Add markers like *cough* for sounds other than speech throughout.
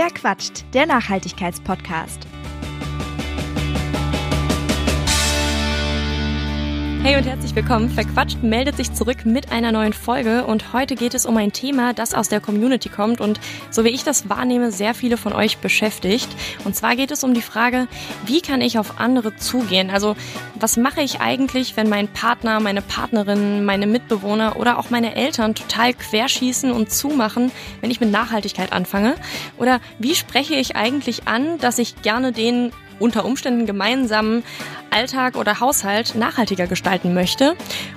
Wer quatscht? Der Nachhaltigkeitspodcast. Hey und herzlich willkommen. Verquatscht meldet sich zurück mit einer neuen Folge und heute geht es um ein Thema, das aus der Community kommt und so wie ich das wahrnehme, sehr viele von euch beschäftigt. Und zwar geht es um die Frage, wie kann ich auf andere zugehen? Also, was mache ich eigentlich, wenn mein Partner, meine Partnerin, meine Mitbewohner oder auch meine Eltern total querschießen und zumachen, wenn ich mit Nachhaltigkeit anfange? Oder wie spreche ich eigentlich an, dass ich gerne den unter Umständen gemeinsamen Alltag oder Haushalt nachhaltiger gestalten möchte.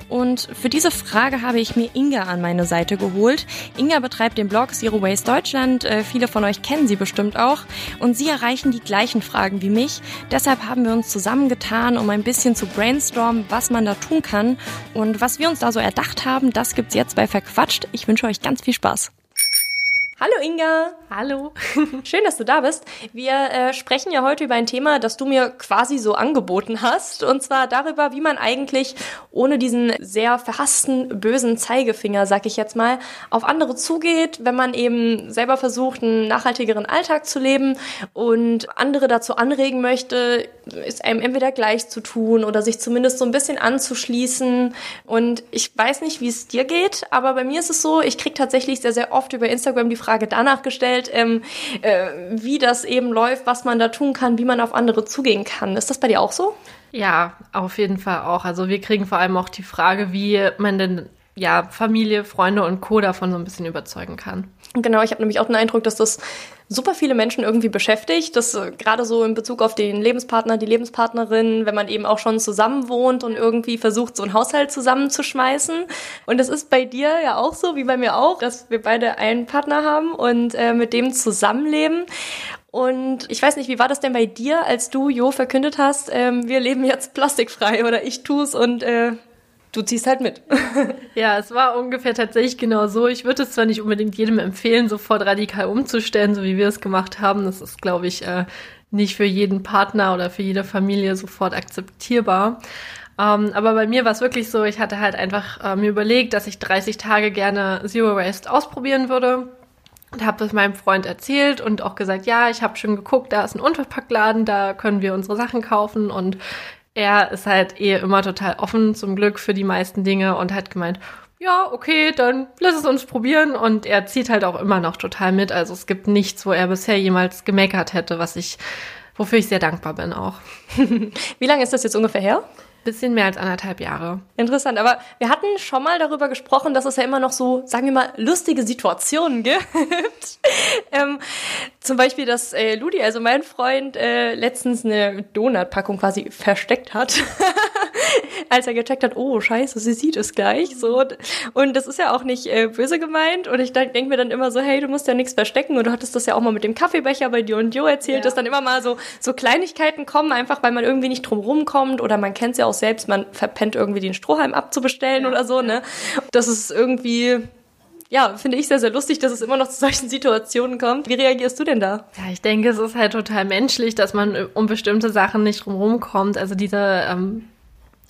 Und für diese Frage habe ich mir Inga an meine Seite geholt. Inga betreibt den Blog Zero Waste Deutschland. Äh, viele von euch kennen sie bestimmt auch. Und sie erreichen die gleichen Fragen wie mich. Deshalb haben wir uns zusammengetan, um ein bisschen zu brainstormen, was man da tun kann. Und was wir uns da so erdacht haben, das gibt's jetzt bei Verquatscht. Ich wünsche euch ganz viel Spaß. Hallo Inga. Hallo. *laughs* Schön, dass du da bist. Wir äh, sprechen ja heute über ein Thema, das du mir quasi so angeboten hast. Und zwar darüber, wie man eigentlich ohne diesen sehr verhassten, bösen Zeigefinger, sag ich jetzt mal, auf andere zugeht, wenn man eben selber versucht, einen nachhaltigeren Alltag zu leben und andere dazu anregen möchte, es einem entweder gleich zu tun oder sich zumindest so ein bisschen anzuschließen. Und ich weiß nicht, wie es dir geht, aber bei mir ist es so, ich kriege tatsächlich sehr, sehr oft über Instagram die Frage, Frage danach gestellt, ähm, äh, wie das eben läuft, was man da tun kann, wie man auf andere zugehen kann. Ist das bei dir auch so? Ja, auf jeden Fall auch. Also wir kriegen vor allem auch die Frage, wie man denn ja Familie, Freunde und Co. davon so ein bisschen überzeugen kann. Genau, ich habe nämlich auch den Eindruck, dass das super viele Menschen irgendwie beschäftigt, dass äh, gerade so in Bezug auf den Lebenspartner, die Lebenspartnerin, wenn man eben auch schon zusammen wohnt und irgendwie versucht, so einen Haushalt zusammenzuschmeißen. Und das ist bei dir ja auch so, wie bei mir auch, dass wir beide einen Partner haben und äh, mit dem zusammenleben. Und ich weiß nicht, wie war das denn bei dir, als du Jo verkündet hast, ähm, wir leben jetzt plastikfrei oder ich tu's und äh, du ziehst halt mit. *laughs* ja, es war ungefähr tatsächlich genau so. Ich würde es zwar nicht unbedingt jedem empfehlen, sofort radikal umzustellen, so wie wir es gemacht haben. Das ist, glaube ich, äh, nicht für jeden Partner oder für jede Familie sofort akzeptierbar. Ähm, aber bei mir war es wirklich so, ich hatte halt einfach äh, mir überlegt, dass ich 30 Tage gerne Zero Waste ausprobieren würde. Und habe das meinem Freund erzählt und auch gesagt, ja, ich habe schon geguckt, da ist ein Unverpacktladen, da können wir unsere Sachen kaufen und er ist halt eh immer total offen zum Glück für die meisten Dinge und hat gemeint, ja, okay, dann lass es uns probieren. Und er zieht halt auch immer noch total mit. Also es gibt nichts, wo er bisher jemals gemeckert hätte, was ich, wofür ich sehr dankbar bin auch. *laughs* Wie lange ist das jetzt ungefähr her? Bisschen mehr als anderthalb Jahre. Interessant, aber wir hatten schon mal darüber gesprochen, dass es ja immer noch so, sagen wir mal, lustige Situationen *laughs* gibt. ähm, zum Beispiel, dass äh, Ludi, also mein Freund, äh, letztens eine Donutpackung quasi versteckt hat. *laughs* *laughs* als er gecheckt hat, oh scheiße, sie sieht es gleich. So. Und das ist ja auch nicht äh, böse gemeint. Und ich denke mir dann immer so, hey, du musst ja nichts verstecken. Und du hattest das ja auch mal mit dem Kaffeebecher bei dir und Jo erzählt, ja. dass dann immer mal so, so Kleinigkeiten kommen, einfach weil man irgendwie nicht drum rumkommt. Oder man kennt es ja auch selbst, man verpennt irgendwie den Strohhalm abzubestellen ja. oder so. Ne? Das ist irgendwie ja, finde ich sehr, sehr lustig, dass es immer noch zu solchen Situationen kommt. Wie reagierst du denn da? Ja, ich denke, es ist halt total menschlich, dass man um bestimmte Sachen nicht drumherum kommt. Also diese ähm,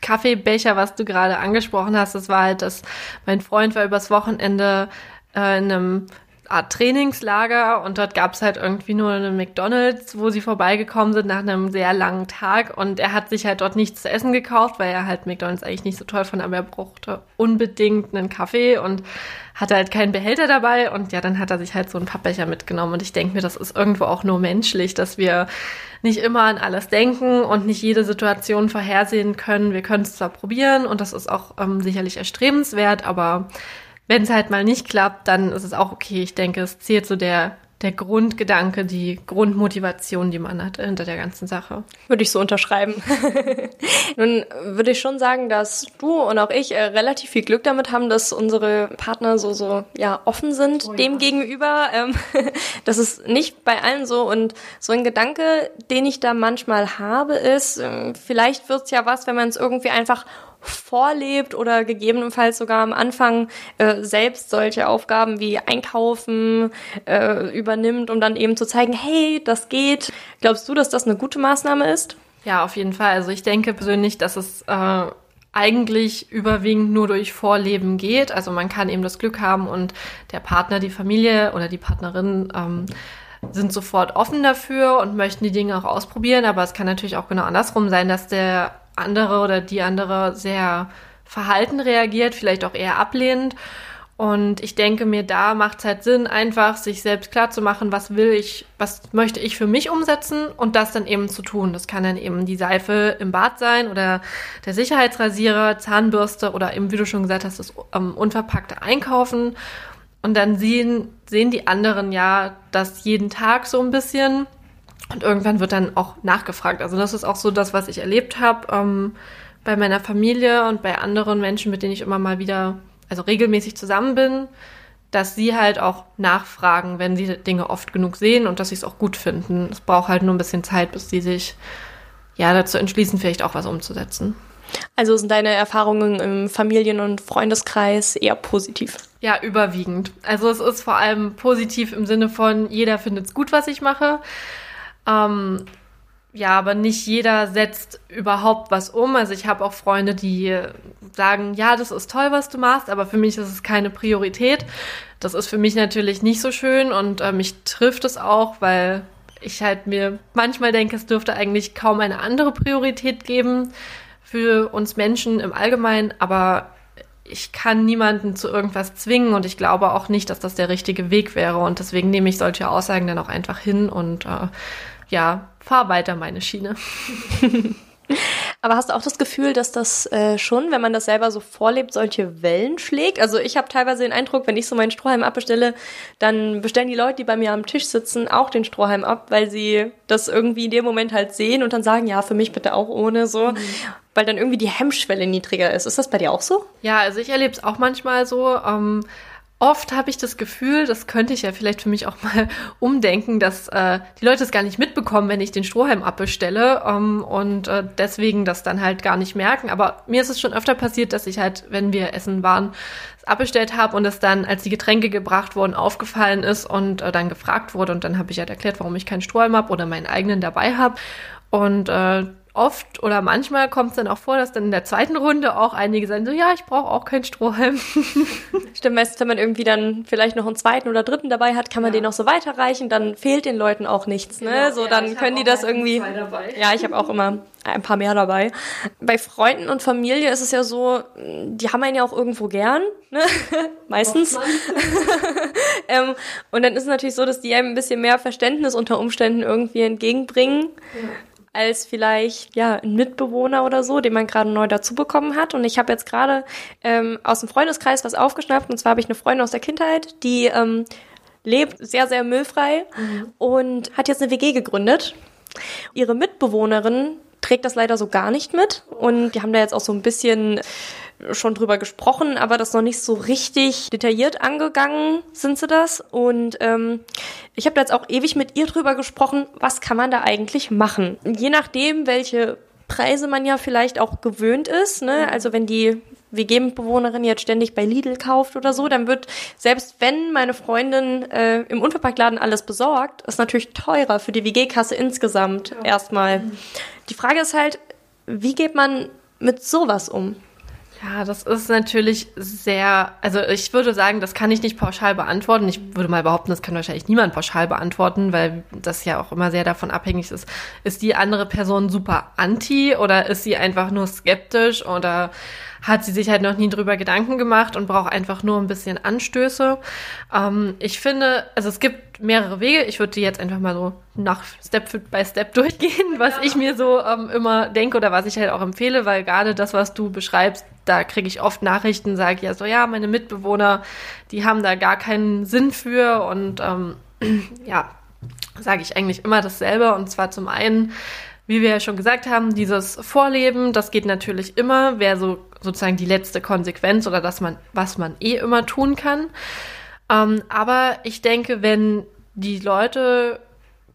Kaffeebecher, was du gerade angesprochen hast, das war halt, dass mein Freund war übers Wochenende äh, in einem Art Trainingslager und dort gab es halt irgendwie nur eine McDonalds, wo sie vorbeigekommen sind nach einem sehr langen Tag und er hat sich halt dort nichts zu essen gekauft, weil er halt McDonalds eigentlich nicht so toll fand, aber er brauchte unbedingt einen Kaffee und hatte halt keinen Behälter dabei und ja, dann hat er sich halt so einen Pappbecher mitgenommen und ich denke mir, das ist irgendwo auch nur menschlich, dass wir nicht immer an alles denken und nicht jede Situation vorhersehen können. Wir können es zwar probieren und das ist auch ähm, sicherlich erstrebenswert, aber wenn es halt mal nicht klappt, dann ist es auch okay. Ich denke, es zählt so der der Grundgedanke, die Grundmotivation, die man hat hinter der ganzen Sache. Würde ich so unterschreiben. *laughs* Nun würde ich schon sagen, dass du und auch ich äh, relativ viel Glück damit haben, dass unsere Partner so so ja offen sind oh, ja. dem gegenüber. Ähm, *laughs* das ist nicht bei allen so und so ein Gedanke, den ich da manchmal habe, ist, äh, vielleicht wird's ja was, wenn man es irgendwie einfach vorlebt oder gegebenenfalls sogar am Anfang äh, selbst solche Aufgaben wie Einkaufen äh, übernimmt, um dann eben zu zeigen, hey, das geht. Glaubst du, dass das eine gute Maßnahme ist? Ja, auf jeden Fall. Also ich denke persönlich, dass es äh, eigentlich überwiegend nur durch Vorleben geht. Also man kann eben das Glück haben und der Partner, die Familie oder die Partnerin ähm, sind sofort offen dafür und möchten die Dinge auch ausprobieren, aber es kann natürlich auch genau andersrum sein, dass der andere oder die andere sehr verhalten reagiert, vielleicht auch eher ablehnend. Und ich denke mir, da macht es halt Sinn, einfach sich selbst klar zu machen, was will ich, was möchte ich für mich umsetzen und das dann eben zu tun. Das kann dann eben die Seife im Bad sein oder der Sicherheitsrasierer, Zahnbürste oder eben, wie du schon gesagt hast, das ähm, unverpackte Einkaufen. Und dann sehen, sehen die anderen ja das jeden Tag so ein bisschen. Und irgendwann wird dann auch nachgefragt. Also das ist auch so das, was ich erlebt habe ähm, bei meiner Familie und bei anderen Menschen, mit denen ich immer mal wieder also regelmäßig zusammen bin, dass sie halt auch nachfragen, wenn sie Dinge oft genug sehen und dass sie es auch gut finden. Es braucht halt nur ein bisschen Zeit, bis sie sich ja dazu entschließen, vielleicht auch was umzusetzen. Also sind deine Erfahrungen im Familien- und Freundeskreis eher positiv? Ja, überwiegend. Also es ist vor allem positiv im Sinne von, jeder findet es gut, was ich mache. Ähm, ja, aber nicht jeder setzt überhaupt was um. Also ich habe auch Freunde, die sagen, ja, das ist toll, was du machst, aber für mich ist es keine Priorität. Das ist für mich natürlich nicht so schön und äh, mich trifft es auch, weil ich halt mir manchmal denke, es dürfte eigentlich kaum eine andere Priorität geben für uns Menschen im Allgemeinen, aber ich kann niemanden zu irgendwas zwingen und ich glaube auch nicht, dass das der richtige Weg wäre und deswegen nehme ich solche Aussagen dann auch einfach hin und äh, ja, fahr weiter meine Schiene. *laughs* Aber hast du auch das Gefühl, dass das äh, schon, wenn man das selber so vorlebt, solche Wellen schlägt? Also ich habe teilweise den Eindruck, wenn ich so meinen Strohhalm abbestelle, dann bestellen die Leute, die bei mir am Tisch sitzen, auch den Strohhalm ab, weil sie das irgendwie in dem Moment halt sehen und dann sagen, ja, für mich bitte auch ohne so. Mhm. Weil dann irgendwie die Hemmschwelle niedriger ist. Ist das bei dir auch so? Ja, also ich erlebe es auch manchmal so. Ähm, oft habe ich das Gefühl, das könnte ich ja vielleicht für mich auch *laughs* mal umdenken, dass äh, die Leute es gar nicht mitbekommen, wenn ich den Strohhalm abbestelle ähm, und äh, deswegen das dann halt gar nicht merken. Aber mir ist es schon öfter passiert, dass ich halt, wenn wir essen waren, es abbestellt habe und es dann, als die Getränke gebracht wurden, aufgefallen ist und äh, dann gefragt wurde und dann habe ich halt erklärt, warum ich keinen Strohhalm habe oder meinen eigenen dabei habe. Und äh, oft oder manchmal kommt es dann auch vor, dass dann in der zweiten Runde auch einige sagen so, ja, ich brauche auch keinen Strohhalm. *laughs* Stimmt, meistens, wenn man irgendwie dann vielleicht noch einen zweiten oder dritten dabei hat, kann man ja. den auch so weiterreichen, dann fehlt den Leuten auch nichts, ne? Genau, so, dann ja, können die das irgendwie. Ja, ich habe auch immer ein paar mehr dabei. Bei Freunden und Familie ist es ja so, die haben einen ja auch irgendwo gern, ne? *laughs* meistens. *laughs* ähm, und dann ist es natürlich so, dass die einem ein bisschen mehr Verständnis unter Umständen irgendwie entgegenbringen. Ja als vielleicht ja ein Mitbewohner oder so, den man gerade neu dazu bekommen hat. Und ich habe jetzt gerade ähm, aus dem Freundeskreis was aufgeschnappt. Und zwar habe ich eine Freundin aus der Kindheit, die ähm, lebt sehr, sehr müllfrei mhm. und hat jetzt eine WG gegründet. Ihre Mitbewohnerin trägt das leider so gar nicht mit. Und die haben da jetzt auch so ein bisschen schon drüber gesprochen, aber das noch nicht so richtig detailliert angegangen sind sie das. Und ähm, ich habe da jetzt auch ewig mit ihr drüber gesprochen, was kann man da eigentlich machen. Je nachdem, welche Preise man ja vielleicht auch gewöhnt ist. Ne? Also wenn die WG-Bewohnerin jetzt ständig bei Lidl kauft oder so, dann wird, selbst wenn meine Freundin äh, im Unverpacktladen alles besorgt, ist natürlich teurer für die WG-Kasse insgesamt ja. erstmal. Mhm. Die Frage ist halt, wie geht man mit sowas um? Ja, das ist natürlich sehr, also ich würde sagen, das kann ich nicht pauschal beantworten. Ich würde mal behaupten, das kann wahrscheinlich niemand pauschal beantworten, weil das ja auch immer sehr davon abhängig ist. Ist die andere Person super anti oder ist sie einfach nur skeptisch oder hat sie sich halt noch nie drüber Gedanken gemacht und braucht einfach nur ein bisschen Anstöße. Ähm, ich finde, also es gibt mehrere Wege. Ich würde die jetzt einfach mal so nach Step by Step durchgehen, was ja. ich mir so ähm, immer denke oder was ich halt auch empfehle, weil gerade das, was du beschreibst, da kriege ich oft Nachrichten, sage ja so, ja, meine Mitbewohner, die haben da gar keinen Sinn für und ähm, *clears throat* ja, sage ich eigentlich immer dasselbe und zwar zum einen wie wir ja schon gesagt haben, dieses Vorleben, das geht natürlich immer, wäre so sozusagen die letzte Konsequenz oder das man, was man eh immer tun kann. Ähm, aber ich denke, wenn die Leute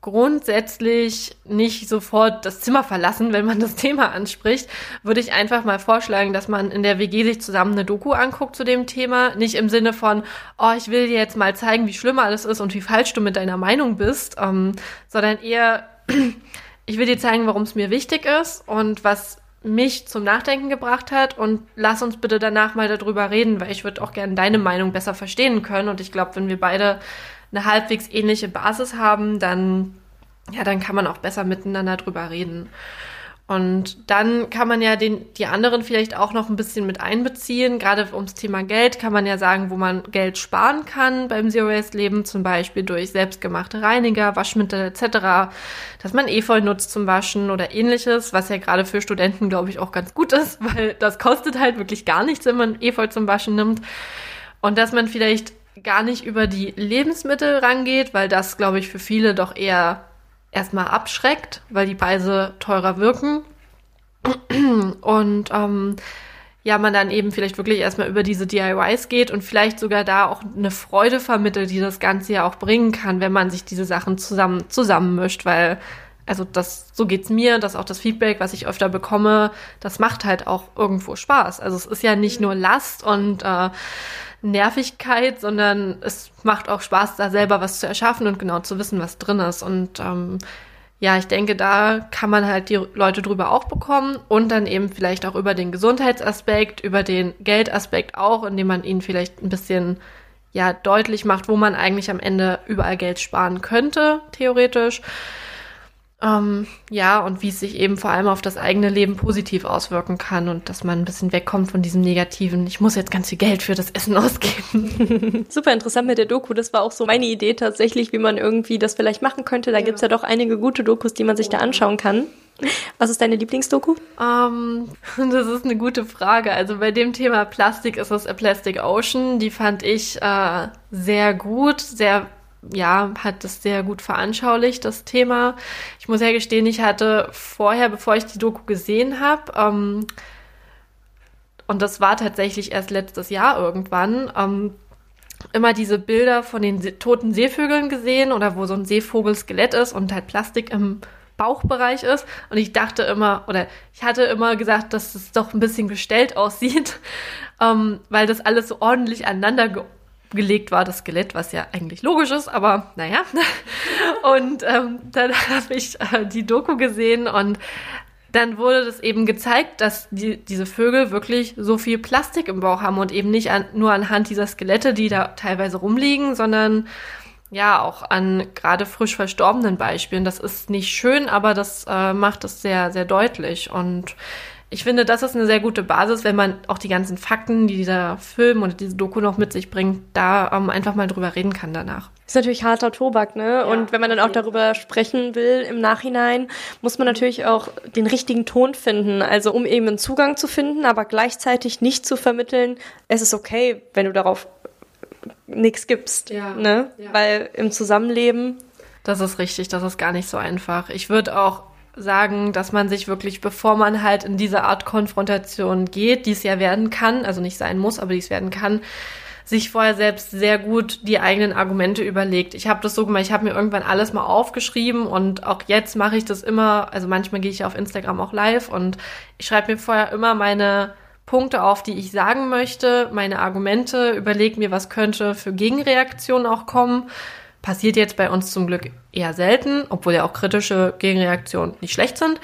grundsätzlich nicht sofort das Zimmer verlassen, wenn man das Thema anspricht, würde ich einfach mal vorschlagen, dass man in der WG sich zusammen eine Doku anguckt zu dem Thema. Nicht im Sinne von, oh, ich will dir jetzt mal zeigen, wie schlimm alles ist und wie falsch du mit deiner Meinung bist, ähm, sondern eher *clears throat* ich will dir zeigen, warum es mir wichtig ist und was mich zum Nachdenken gebracht hat und lass uns bitte danach mal darüber reden, weil ich würde auch gerne deine Meinung besser verstehen können und ich glaube, wenn wir beide eine halbwegs ähnliche Basis haben, dann, ja, dann kann man auch besser miteinander drüber reden. Und dann kann man ja den, die anderen vielleicht auch noch ein bisschen mit einbeziehen. Gerade ums Thema Geld kann man ja sagen, wo man Geld sparen kann beim Zero-Waste-Leben, zum Beispiel durch selbstgemachte Reiniger, Waschmittel etc., dass man Efeu nutzt zum Waschen oder ähnliches, was ja gerade für Studenten, glaube ich, auch ganz gut ist, *laughs* weil das kostet halt wirklich gar nichts, wenn man Efeu zum Waschen nimmt. Und dass man vielleicht gar nicht über die Lebensmittel rangeht, weil das, glaube ich, für viele doch eher erstmal abschreckt, weil die Preise teurer wirken. Und ähm, ja, man dann eben vielleicht wirklich erstmal über diese DIYs geht und vielleicht sogar da auch eine Freude vermittelt, die das Ganze ja auch bringen kann, wenn man sich diese Sachen zusammen zusammenmischt, weil also das so geht's mir, das auch das Feedback, was ich öfter bekomme, das macht halt auch irgendwo Spaß. Also es ist ja nicht nur Last und äh, Nervigkeit, sondern es macht auch Spaß, da selber was zu erschaffen und genau zu wissen, was drin ist. Und ähm, ja, ich denke, da kann man halt die Leute drüber auch bekommen und dann eben vielleicht auch über den Gesundheitsaspekt, über den Geldaspekt auch, indem man ihnen vielleicht ein bisschen ja deutlich macht, wo man eigentlich am Ende überall Geld sparen könnte, theoretisch. Ähm, ja, und wie es sich eben vor allem auf das eigene Leben positiv auswirken kann und dass man ein bisschen wegkommt von diesem Negativen. Ich muss jetzt ganz viel Geld für das Essen *laughs* ausgeben. *laughs* Super interessant mit der Doku. Das war auch so meine Idee tatsächlich, wie man irgendwie das vielleicht machen könnte. Da ja. gibt's ja doch einige gute Dokus, die man sich da anschauen kann. Was ist deine Lieblingsdoku? Ähm, *laughs* das ist eine gute Frage. Also bei dem Thema Plastik ist es A Plastic Ocean. Die fand ich äh, sehr gut, sehr ja, hat das sehr gut veranschaulicht, das Thema. Ich muss ja gestehen, ich hatte vorher, bevor ich die Doku gesehen habe, ähm, und das war tatsächlich erst letztes Jahr irgendwann, ähm, immer diese Bilder von den See toten Seevögeln gesehen oder wo so ein Seevogelskelett ist und halt Plastik im Bauchbereich ist. Und ich dachte immer, oder ich hatte immer gesagt, dass es doch ein bisschen gestellt aussieht, *laughs* ähm, weil das alles so ordentlich aneinander gelegt war, das Skelett, was ja eigentlich logisch ist, aber naja. *laughs* Und ähm, dann *laughs* habe ich äh, die Doku gesehen und dann wurde das eben gezeigt, dass die, diese Vögel wirklich so viel Plastik im Bauch haben und eben nicht an, nur anhand dieser Skelette, die da teilweise rumliegen, sondern ja auch an gerade frisch verstorbenen Beispielen. Das ist nicht schön, aber das äh, macht es sehr, sehr deutlich. Und ich finde, das ist eine sehr gute Basis, wenn man auch die ganzen Fakten, die dieser Film oder diese Doku noch mit sich bringt, da ähm, einfach mal drüber reden kann danach. Ist natürlich harter Tobak, ne? Ja, und wenn man dann auch darüber sprechen will im Nachhinein, muss man natürlich auch den richtigen Ton finden. Also um eben einen Zugang zu finden, aber gleichzeitig nicht zu vermitteln, es ist okay, wenn du darauf nichts gibst. Ja, ne? Ja. Weil im Zusammenleben. Das ist richtig, das ist gar nicht so einfach. Ich würde auch sagen, dass man sich wirklich, bevor man halt in diese Art Konfrontation geht, die es ja werden kann, also nicht sein muss, aber die es werden kann, sich vorher selbst sehr gut die eigenen Argumente überlegt. Ich habe das so gemacht, ich habe mir irgendwann alles mal aufgeschrieben und auch jetzt mache ich das immer, also manchmal gehe ich auf Instagram auch live und ich schreibe mir vorher immer meine Punkte auf, die ich sagen möchte, meine Argumente, überlege mir, was könnte für Gegenreaktionen auch kommen Passiert jetzt bei uns zum Glück eher selten, obwohl ja auch kritische Gegenreaktionen nicht schlecht sind.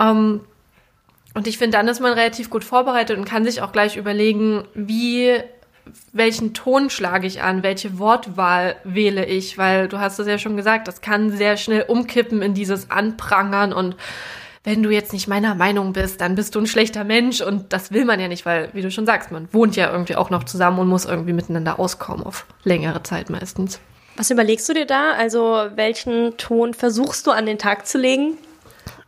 Ähm, und ich finde, dann ist man relativ gut vorbereitet und kann sich auch gleich überlegen, wie, welchen Ton schlage ich an, welche Wortwahl wähle ich, weil du hast es ja schon gesagt, das kann sehr schnell umkippen in dieses Anprangern und wenn du jetzt nicht meiner Meinung bist, dann bist du ein schlechter Mensch und das will man ja nicht, weil, wie du schon sagst, man wohnt ja irgendwie auch noch zusammen und muss irgendwie miteinander auskommen auf längere Zeit meistens. Was überlegst du dir da? Also welchen Ton versuchst du an den Tag zu legen?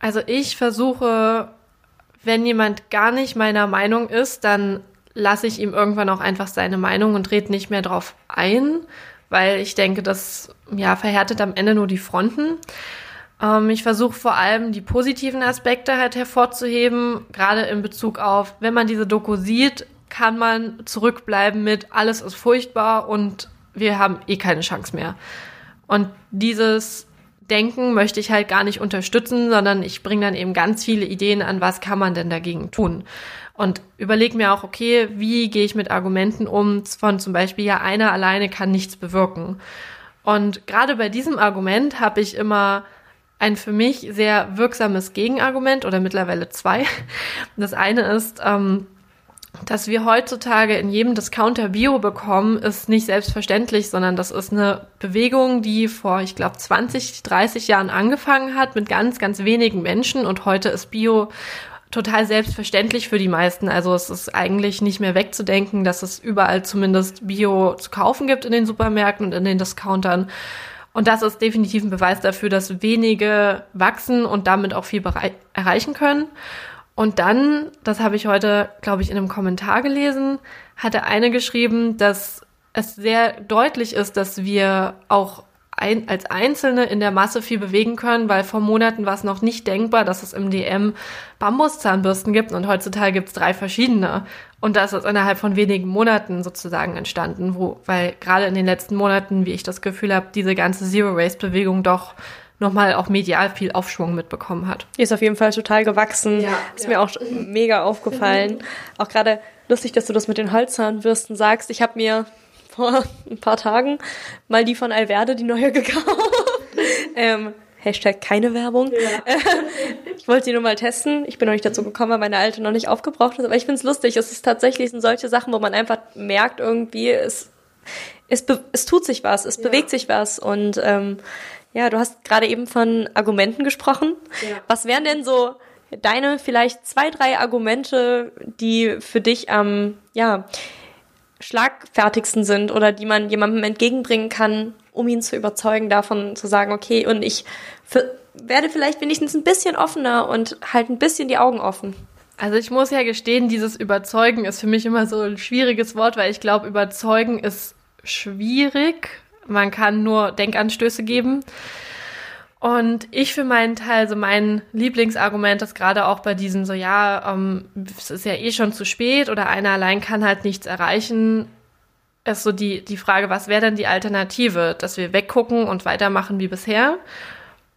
Also ich versuche, wenn jemand gar nicht meiner Meinung ist, dann lasse ich ihm irgendwann auch einfach seine Meinung und rede nicht mehr drauf ein, weil ich denke, das ja verhärtet am Ende nur die Fronten. Ähm, ich versuche vor allem die positiven Aspekte halt hervorzuheben, gerade in Bezug auf, wenn man diese Doku sieht, kann man zurückbleiben mit alles ist furchtbar und wir haben eh keine Chance mehr. Und dieses Denken möchte ich halt gar nicht unterstützen, sondern ich bringe dann eben ganz viele Ideen an, was kann man denn dagegen tun. Und überlege mir auch, okay, wie gehe ich mit Argumenten um von zum Beispiel, ja, einer alleine kann nichts bewirken. Und gerade bei diesem Argument habe ich immer ein für mich sehr wirksames Gegenargument oder mittlerweile zwei. Das eine ist, ähm, dass wir heutzutage in jedem Discounter Bio bekommen, ist nicht selbstverständlich, sondern das ist eine Bewegung, die vor, ich glaube, 20, 30 Jahren angefangen hat mit ganz, ganz wenigen Menschen und heute ist Bio total selbstverständlich für die meisten. Also es ist eigentlich nicht mehr wegzudenken, dass es überall zumindest Bio zu kaufen gibt in den Supermärkten und in den Discountern. Und das ist definitiv ein Beweis dafür, dass wenige wachsen und damit auch viel erreichen können. Und dann, das habe ich heute, glaube ich, in einem Kommentar gelesen, hatte eine geschrieben, dass es sehr deutlich ist, dass wir auch ein, als Einzelne in der Masse viel bewegen können, weil vor Monaten war es noch nicht denkbar, dass es im DM Bambuszahnbürsten gibt und heutzutage gibt es drei verschiedene. Und das ist innerhalb von wenigen Monaten sozusagen entstanden, wo, weil gerade in den letzten Monaten, wie ich das Gefühl habe, diese ganze Zero-Waste-Bewegung doch nochmal auch medial viel Aufschwung mitbekommen hat. Ist auf jeden Fall total gewachsen. Ja, ist ja. mir auch mega aufgefallen. *laughs* Auch gerade lustig, dass du das mit den Holzzahnbürsten sagst. Ich habe mir vor *laughs* ein paar Tagen mal die von Alverde, die neue *laughs* gekauft. ähm, Hashtag keine Werbung. Ja. ich wollte sie nur mal testen. Ich bin noch nicht dazu gekommen, weil meine alte noch nicht aufgebraucht ist. Aber ich finde es lustig. Es ist tatsächlich sind solche Sachen, wo man einfach merkt, irgendwie, es, es, es tut sich was, es ja. bewegt sich was. Und ähm, ja, du hast gerade eben von Argumenten gesprochen. Ja. Was wären denn so deine vielleicht zwei, drei Argumente, die für dich am ja, schlagfertigsten sind oder die man jemandem entgegenbringen kann, um ihn zu überzeugen, davon zu sagen, okay, und ich werde vielleicht wenigstens ein bisschen offener und halt ein bisschen die Augen offen. Also ich muss ja gestehen, dieses Überzeugen ist für mich immer so ein schwieriges Wort, weil ich glaube, überzeugen ist schwierig, man kann nur Denkanstöße geben. Und ich für meinen Teil, so mein Lieblingsargument ist gerade auch bei diesem so, ja, ähm, es ist ja eh schon zu spät oder einer allein kann halt nichts erreichen, ist so die, die Frage, was wäre denn die Alternative? Dass wir weggucken und weitermachen wie bisher?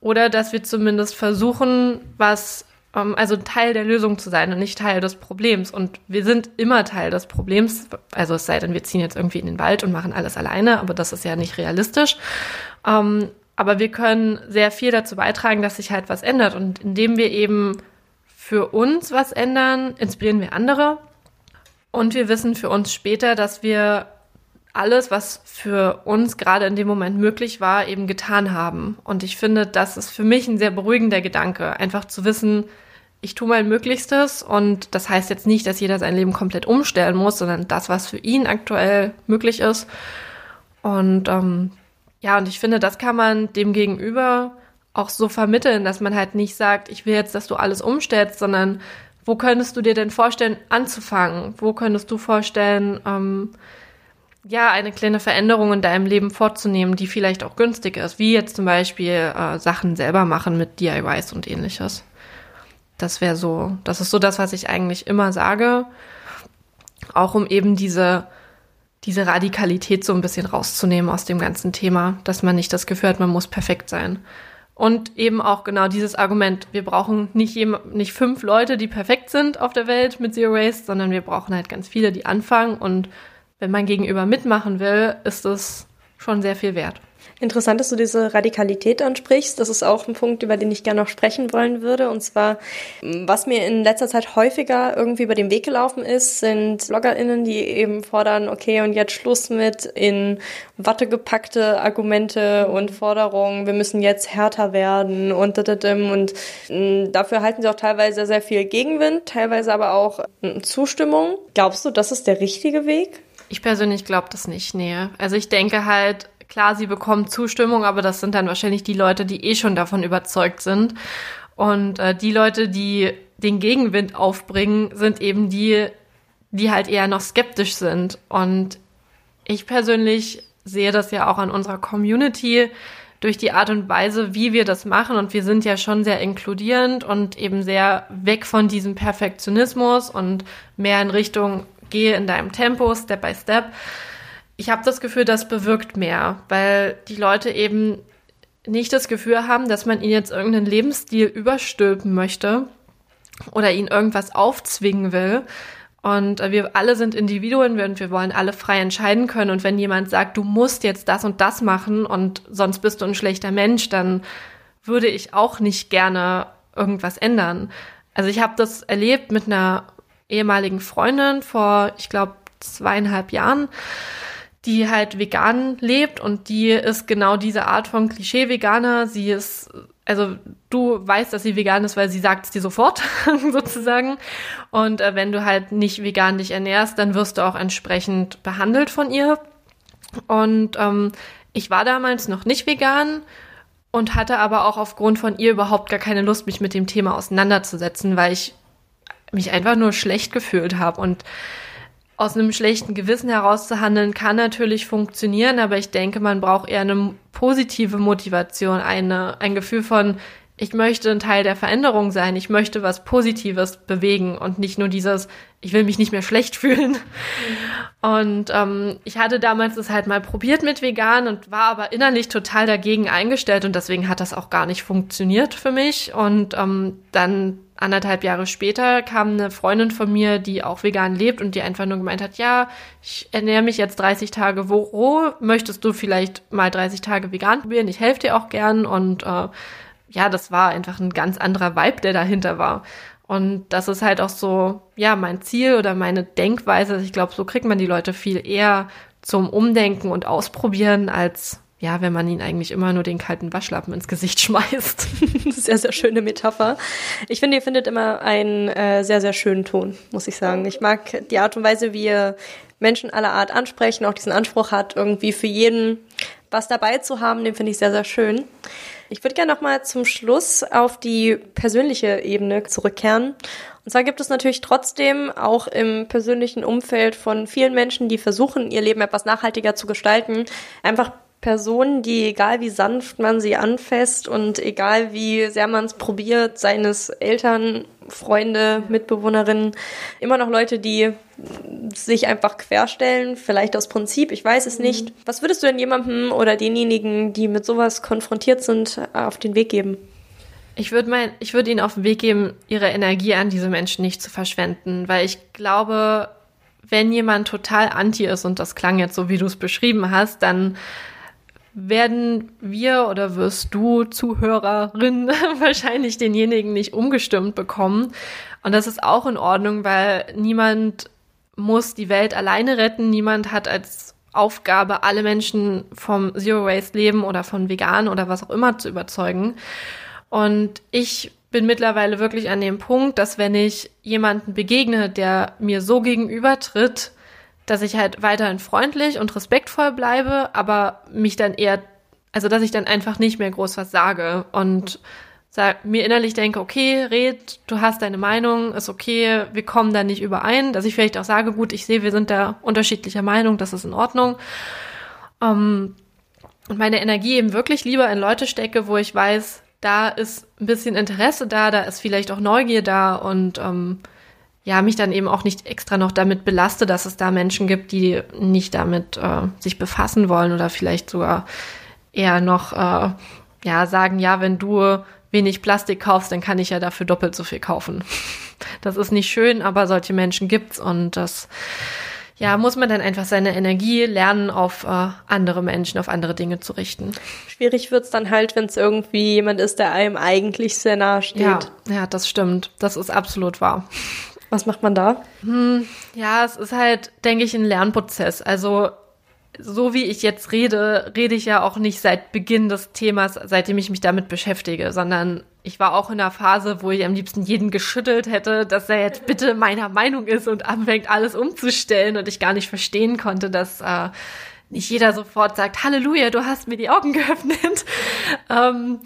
Oder dass wir zumindest versuchen, was, also Teil der Lösung zu sein und nicht Teil des Problems. Und wir sind immer Teil des Problems. Also es sei denn, wir ziehen jetzt irgendwie in den Wald und machen alles alleine, aber das ist ja nicht realistisch. Ähm, aber wir können sehr viel dazu beitragen, dass sich halt was ändert. Und indem wir eben für uns was ändern, inspirieren wir andere. Und wir wissen für uns später, dass wir alles, was für uns gerade in dem Moment möglich war, eben getan haben. Und ich finde, das ist für mich ein sehr beruhigender Gedanke, einfach zu wissen, ich tue mein Möglichstes und das heißt jetzt nicht, dass jeder sein Leben komplett umstellen muss, sondern das, was für ihn aktuell möglich ist. Und ähm, ja, und ich finde, das kann man dem Gegenüber auch so vermitteln, dass man halt nicht sagt, ich will jetzt, dass du alles umstellst, sondern wo könntest du dir denn vorstellen, anzufangen? Wo könntest du vorstellen, ähm, ja, eine kleine Veränderung in deinem Leben vorzunehmen, die vielleicht auch günstig ist, wie jetzt zum Beispiel äh, Sachen selber machen mit DIYs und ähnliches. Das wäre so, das ist so das, was ich eigentlich immer sage, auch um eben diese diese Radikalität so ein bisschen rauszunehmen aus dem ganzen Thema, dass man nicht das Gefühl hat, man muss perfekt sein. Und eben auch genau dieses Argument, wir brauchen nicht, nicht fünf Leute, die perfekt sind auf der Welt mit Zero Waste, sondern wir brauchen halt ganz viele, die anfangen. Und wenn man gegenüber mitmachen will, ist es schon sehr viel wert. Interessant, dass du diese Radikalität ansprichst. Das ist auch ein Punkt, über den ich gerne noch sprechen wollen würde. Und zwar, was mir in letzter Zeit häufiger irgendwie über den Weg gelaufen ist, sind BloggerInnen, die eben fordern, okay, und jetzt Schluss mit in Watte gepackte Argumente und Forderungen. Wir müssen jetzt härter werden und und mm, dafür halten sie auch teilweise sehr viel Gegenwind, teilweise aber auch mm, Zustimmung. Glaubst du, das ist der richtige Weg? Ich persönlich glaube das nicht, nee. Also ich denke halt, Klar, sie bekommen Zustimmung, aber das sind dann wahrscheinlich die Leute, die eh schon davon überzeugt sind. Und äh, die Leute, die den Gegenwind aufbringen, sind eben die, die halt eher noch skeptisch sind. Und ich persönlich sehe das ja auch an unserer Community durch die Art und Weise, wie wir das machen. Und wir sind ja schon sehr inkludierend und eben sehr weg von diesem Perfektionismus und mehr in Richtung, gehe in deinem Tempo, Step by Step ich habe das Gefühl, das bewirkt mehr, weil die Leute eben nicht das Gefühl haben, dass man ihnen jetzt irgendeinen Lebensstil überstülpen möchte oder ihnen irgendwas aufzwingen will. Und wir alle sind Individuen und wir wollen alle frei entscheiden können. Und wenn jemand sagt, du musst jetzt das und das machen und sonst bist du ein schlechter Mensch, dann würde ich auch nicht gerne irgendwas ändern. Also ich habe das erlebt mit einer ehemaligen Freundin vor, ich glaube, zweieinhalb Jahren, die halt vegan lebt und die ist genau diese Art von Klischee-Veganer. Sie ist, also du weißt, dass sie vegan ist, weil sie sagt es dir sofort, *laughs* sozusagen. Und äh, wenn du halt nicht vegan dich ernährst, dann wirst du auch entsprechend behandelt von ihr. Und ähm, ich war damals noch nicht vegan und hatte aber auch aufgrund von ihr überhaupt gar keine Lust, mich mit dem Thema auseinanderzusetzen, weil ich mich einfach nur schlecht gefühlt habe und aus einem schlechten Gewissen heraus zu handeln, kann natürlich funktionieren, aber ich denke, man braucht eher eine positive Motivation, eine, ein Gefühl von, ich möchte ein Teil der Veränderung sein, ich möchte was Positives bewegen und nicht nur dieses, ich will mich nicht mehr schlecht *laughs* fühlen. Und ähm, ich hatte damals das halt mal probiert mit vegan und war aber innerlich total dagegen eingestellt und deswegen hat das auch gar nicht funktioniert für mich. Und ähm, dann anderthalb Jahre später kam eine Freundin von mir, die auch vegan lebt und die einfach nur gemeint hat, ja, ich ernähre mich jetzt 30 Tage roh, möchtest du vielleicht mal 30 Tage vegan probieren? Ich helfe dir auch gern und äh, ja, das war einfach ein ganz anderer Vibe, der dahinter war. Und das ist halt auch so, ja, mein Ziel oder meine Denkweise. Ich glaube, so kriegt man die Leute viel eher zum Umdenken und Ausprobieren, als ja, wenn man ihnen eigentlich immer nur den kalten Waschlappen ins Gesicht *laughs* schmeißt. sehr, sehr schöne Metapher. Ich finde, ihr findet immer einen äh, sehr, sehr schönen Ton, muss ich sagen. Ich mag die Art und Weise, wie ihr Menschen aller Art ansprechen, auch diesen Anspruch hat, irgendwie für jeden was dabei zu haben, den finde ich sehr, sehr schön. Ich würde gerne nochmal zum Schluss auf die persönliche Ebene zurückkehren. Und zwar gibt es natürlich trotzdem auch im persönlichen Umfeld von vielen Menschen, die versuchen, ihr Leben etwas nachhaltiger zu gestalten, einfach Personen, die egal wie sanft man sie anfasst und egal wie sehr man es probiert, seines Eltern, Freunde, Mitbewohnerinnen, immer noch Leute, die sich einfach querstellen, vielleicht aus Prinzip, ich weiß es mhm. nicht. Was würdest du denn jemandem oder denjenigen, die mit sowas konfrontiert sind, auf den Weg geben? Ich würde mein, ich würde ihnen auf den Weg geben, ihre Energie an diese Menschen nicht zu verschwenden, weil ich glaube, wenn jemand total anti ist und das klang jetzt so, wie du es beschrieben hast, dann werden wir oder wirst du Zuhörerin *laughs* wahrscheinlich denjenigen nicht umgestimmt bekommen. Und das ist auch in Ordnung, weil niemand muss die Welt alleine retten. Niemand hat als Aufgabe, alle Menschen vom Zero Waste Leben oder von vegan oder was auch immer zu überzeugen. Und ich bin mittlerweile wirklich an dem Punkt, dass wenn ich jemanden begegne, der mir so gegenübertritt, dass ich halt weiterhin freundlich und respektvoll bleibe, aber mich dann eher, also dass ich dann einfach nicht mehr groß was sage und sag, mir innerlich denke, okay, red, du hast deine Meinung, ist okay, wir kommen da nicht überein, dass ich vielleicht auch sage, gut, ich sehe, wir sind da unterschiedlicher Meinung, das ist in Ordnung. Ähm, und meine Energie eben wirklich lieber in Leute stecke, wo ich weiß, da ist ein bisschen Interesse da, da ist vielleicht auch Neugier da und ähm, ja, mich dann eben auch nicht extra noch damit belaste, dass es da Menschen gibt, die nicht damit äh, sich befassen wollen oder vielleicht sogar eher noch äh, ja sagen, ja, wenn du wenig Plastik kaufst, dann kann ich ja dafür doppelt so viel kaufen. *laughs* Das ist nicht schön, aber solche Menschen gibt's und das ja, muss man dann einfach seine Energie lernen, auf äh, andere Menschen, auf andere Dinge zu richten. Schwierig wird's dann halt, wenn es irgendwie jemand ist, der einem eigentlich sehr nahe steht. Ja, ja, das stimmt. Das ist absolut wahr. Was macht man da? Hm, ja, es ist halt, denke ich, ein Lernprozess. Also so wie ich jetzt rede, rede ich ja auch nicht seit Beginn des Themas, seitdem ich mich damit beschäftige, sondern ich war auch in einer Phase, wo ich am liebsten jeden geschüttelt hätte, dass er jetzt bitte meiner Meinung ist und anfängt, alles umzustellen und ich gar nicht verstehen konnte, dass äh, nicht jeder sofort sagt, Halleluja, du hast mir die Augen *laughs* geöffnet. ähm,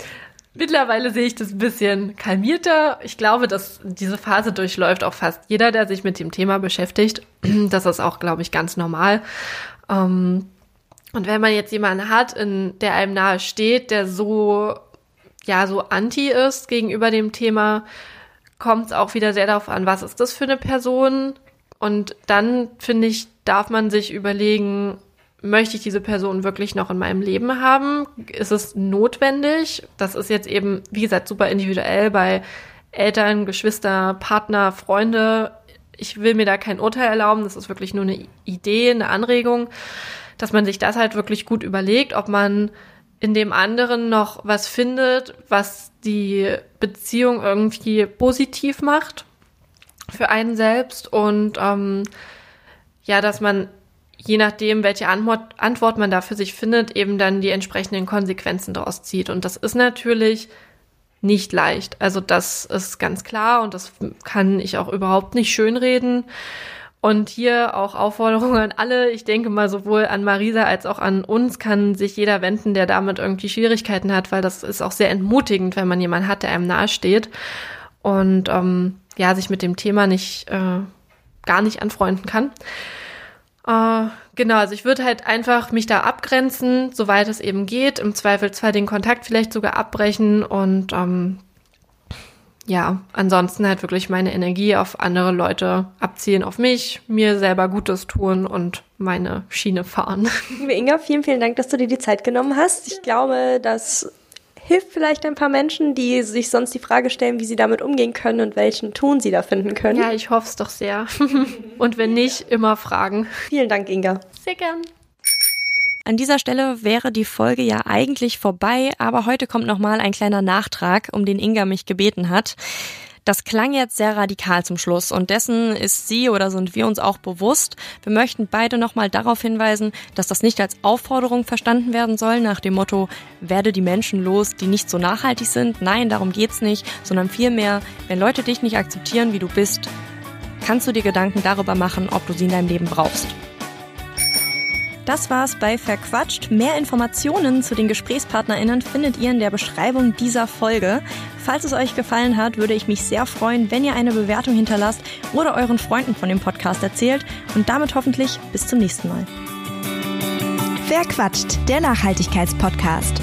Mittlerweile sehe ich das ein bisschen kalmierter. Ich glaube, dass diese Phase durchläuft auch fast jeder, der sich mit dem Thema beschäftigt. *clears throat* Das ist auch, glaube ich, ganz normal. Ähm, und wenn man jetzt jemanden hat, in, der einem nahe steht, der so, ja, so anti ist gegenüber dem Thema, kommt es auch wieder sehr darauf an, was ist das für eine Person? Und dann, finde ich, darf man sich überlegen, möchte ich diese Person wirklich noch in meinem Leben haben? Ist es notwendig? Das ist jetzt eben, wie gesagt, super individuell bei Eltern, Geschwister, Partner, Freunde. Ich will mir da kein Urteil erlauben. Das ist wirklich nur eine Idee, eine Anregung, dass man sich das halt wirklich gut überlegt, ob man in dem anderen noch was findet, was die Beziehung irgendwie positiv macht. für einen selbst und ähm, ja, dass man je nachdem, welche Antwort, Antwort man da für sich findet, eben dann die entsprechenden Konsequenzen daraus zieht. Und das ist natürlich nicht leicht. Also das ist ganz klar und das kann ich auch überhaupt nicht schönreden. Und hier auch Aufforderungen an alle. Ich denke mal, sowohl an Marisa als auch an uns kann sich jeder wenden, der damit irgendwie Schwierigkeiten hat, weil das ist auch sehr entmutigend, wenn man jemanden hat, der einem nahesteht und ähm, ja, sich mit dem Thema nicht äh, gar nicht anfreunden kann. Äh, genau, also ich würde halt einfach mich da abgrenzen, soweit es eben geht. Im Zweifelsfall den Kontakt vielleicht sogar abbrechen und ähm, ja, ansonsten halt wirklich meine Energie auf andere Leute abziehen, auf mich, mir selber Gutes tun und meine Schiene fahren. Liebe *laughs* Inga, vielen, vielen Dank, dass du dir die Zeit genommen hast. Ich glaube, dass hilft vielleicht ein paar Menschen, die sich sonst die Frage stellen, wie sie damit umgehen können und welchen Ton sie da finden können. Ja, ich hoffe es doch sehr. *laughs* und wenn nicht, immer fragen. Vielen Dank, Inga. Sehr gern. An dieser Stelle wäre die Folge ja eigentlich vorbei, aber heute kommt nochmal ein kleiner Nachtrag, um den Inga mich gebeten hat. Das klang jetzt sehr radikal zum Schluss und dessen ist sie oder sind wir uns auch bewusst. Wir möchten beide nochmal darauf hinweisen, dass das nicht als Aufforderung verstanden werden soll, nach dem Motto, werde die Menschen los, die nicht so nachhaltig sind. Nein, darum geht's nicht, sondern vielmehr, wenn Leute dich nicht akzeptieren, wie du bist, kannst du dir Gedanken darüber machen, ob du sie in deinem Leben brauchst. Das war's bei Verquatscht. Mehr Informationen zu den GesprächspartnerInnen findet ihr in der Beschreibung dieser Folge. Falls es euch gefallen hat, würde ich mich sehr freuen, wenn ihr eine Bewertung hinterlasst oder euren Freunden von dem Podcast erzählt und damit hoffentlich bis zum nächsten Mal. Verquatscht, der Nachhaltigkeitspodcast.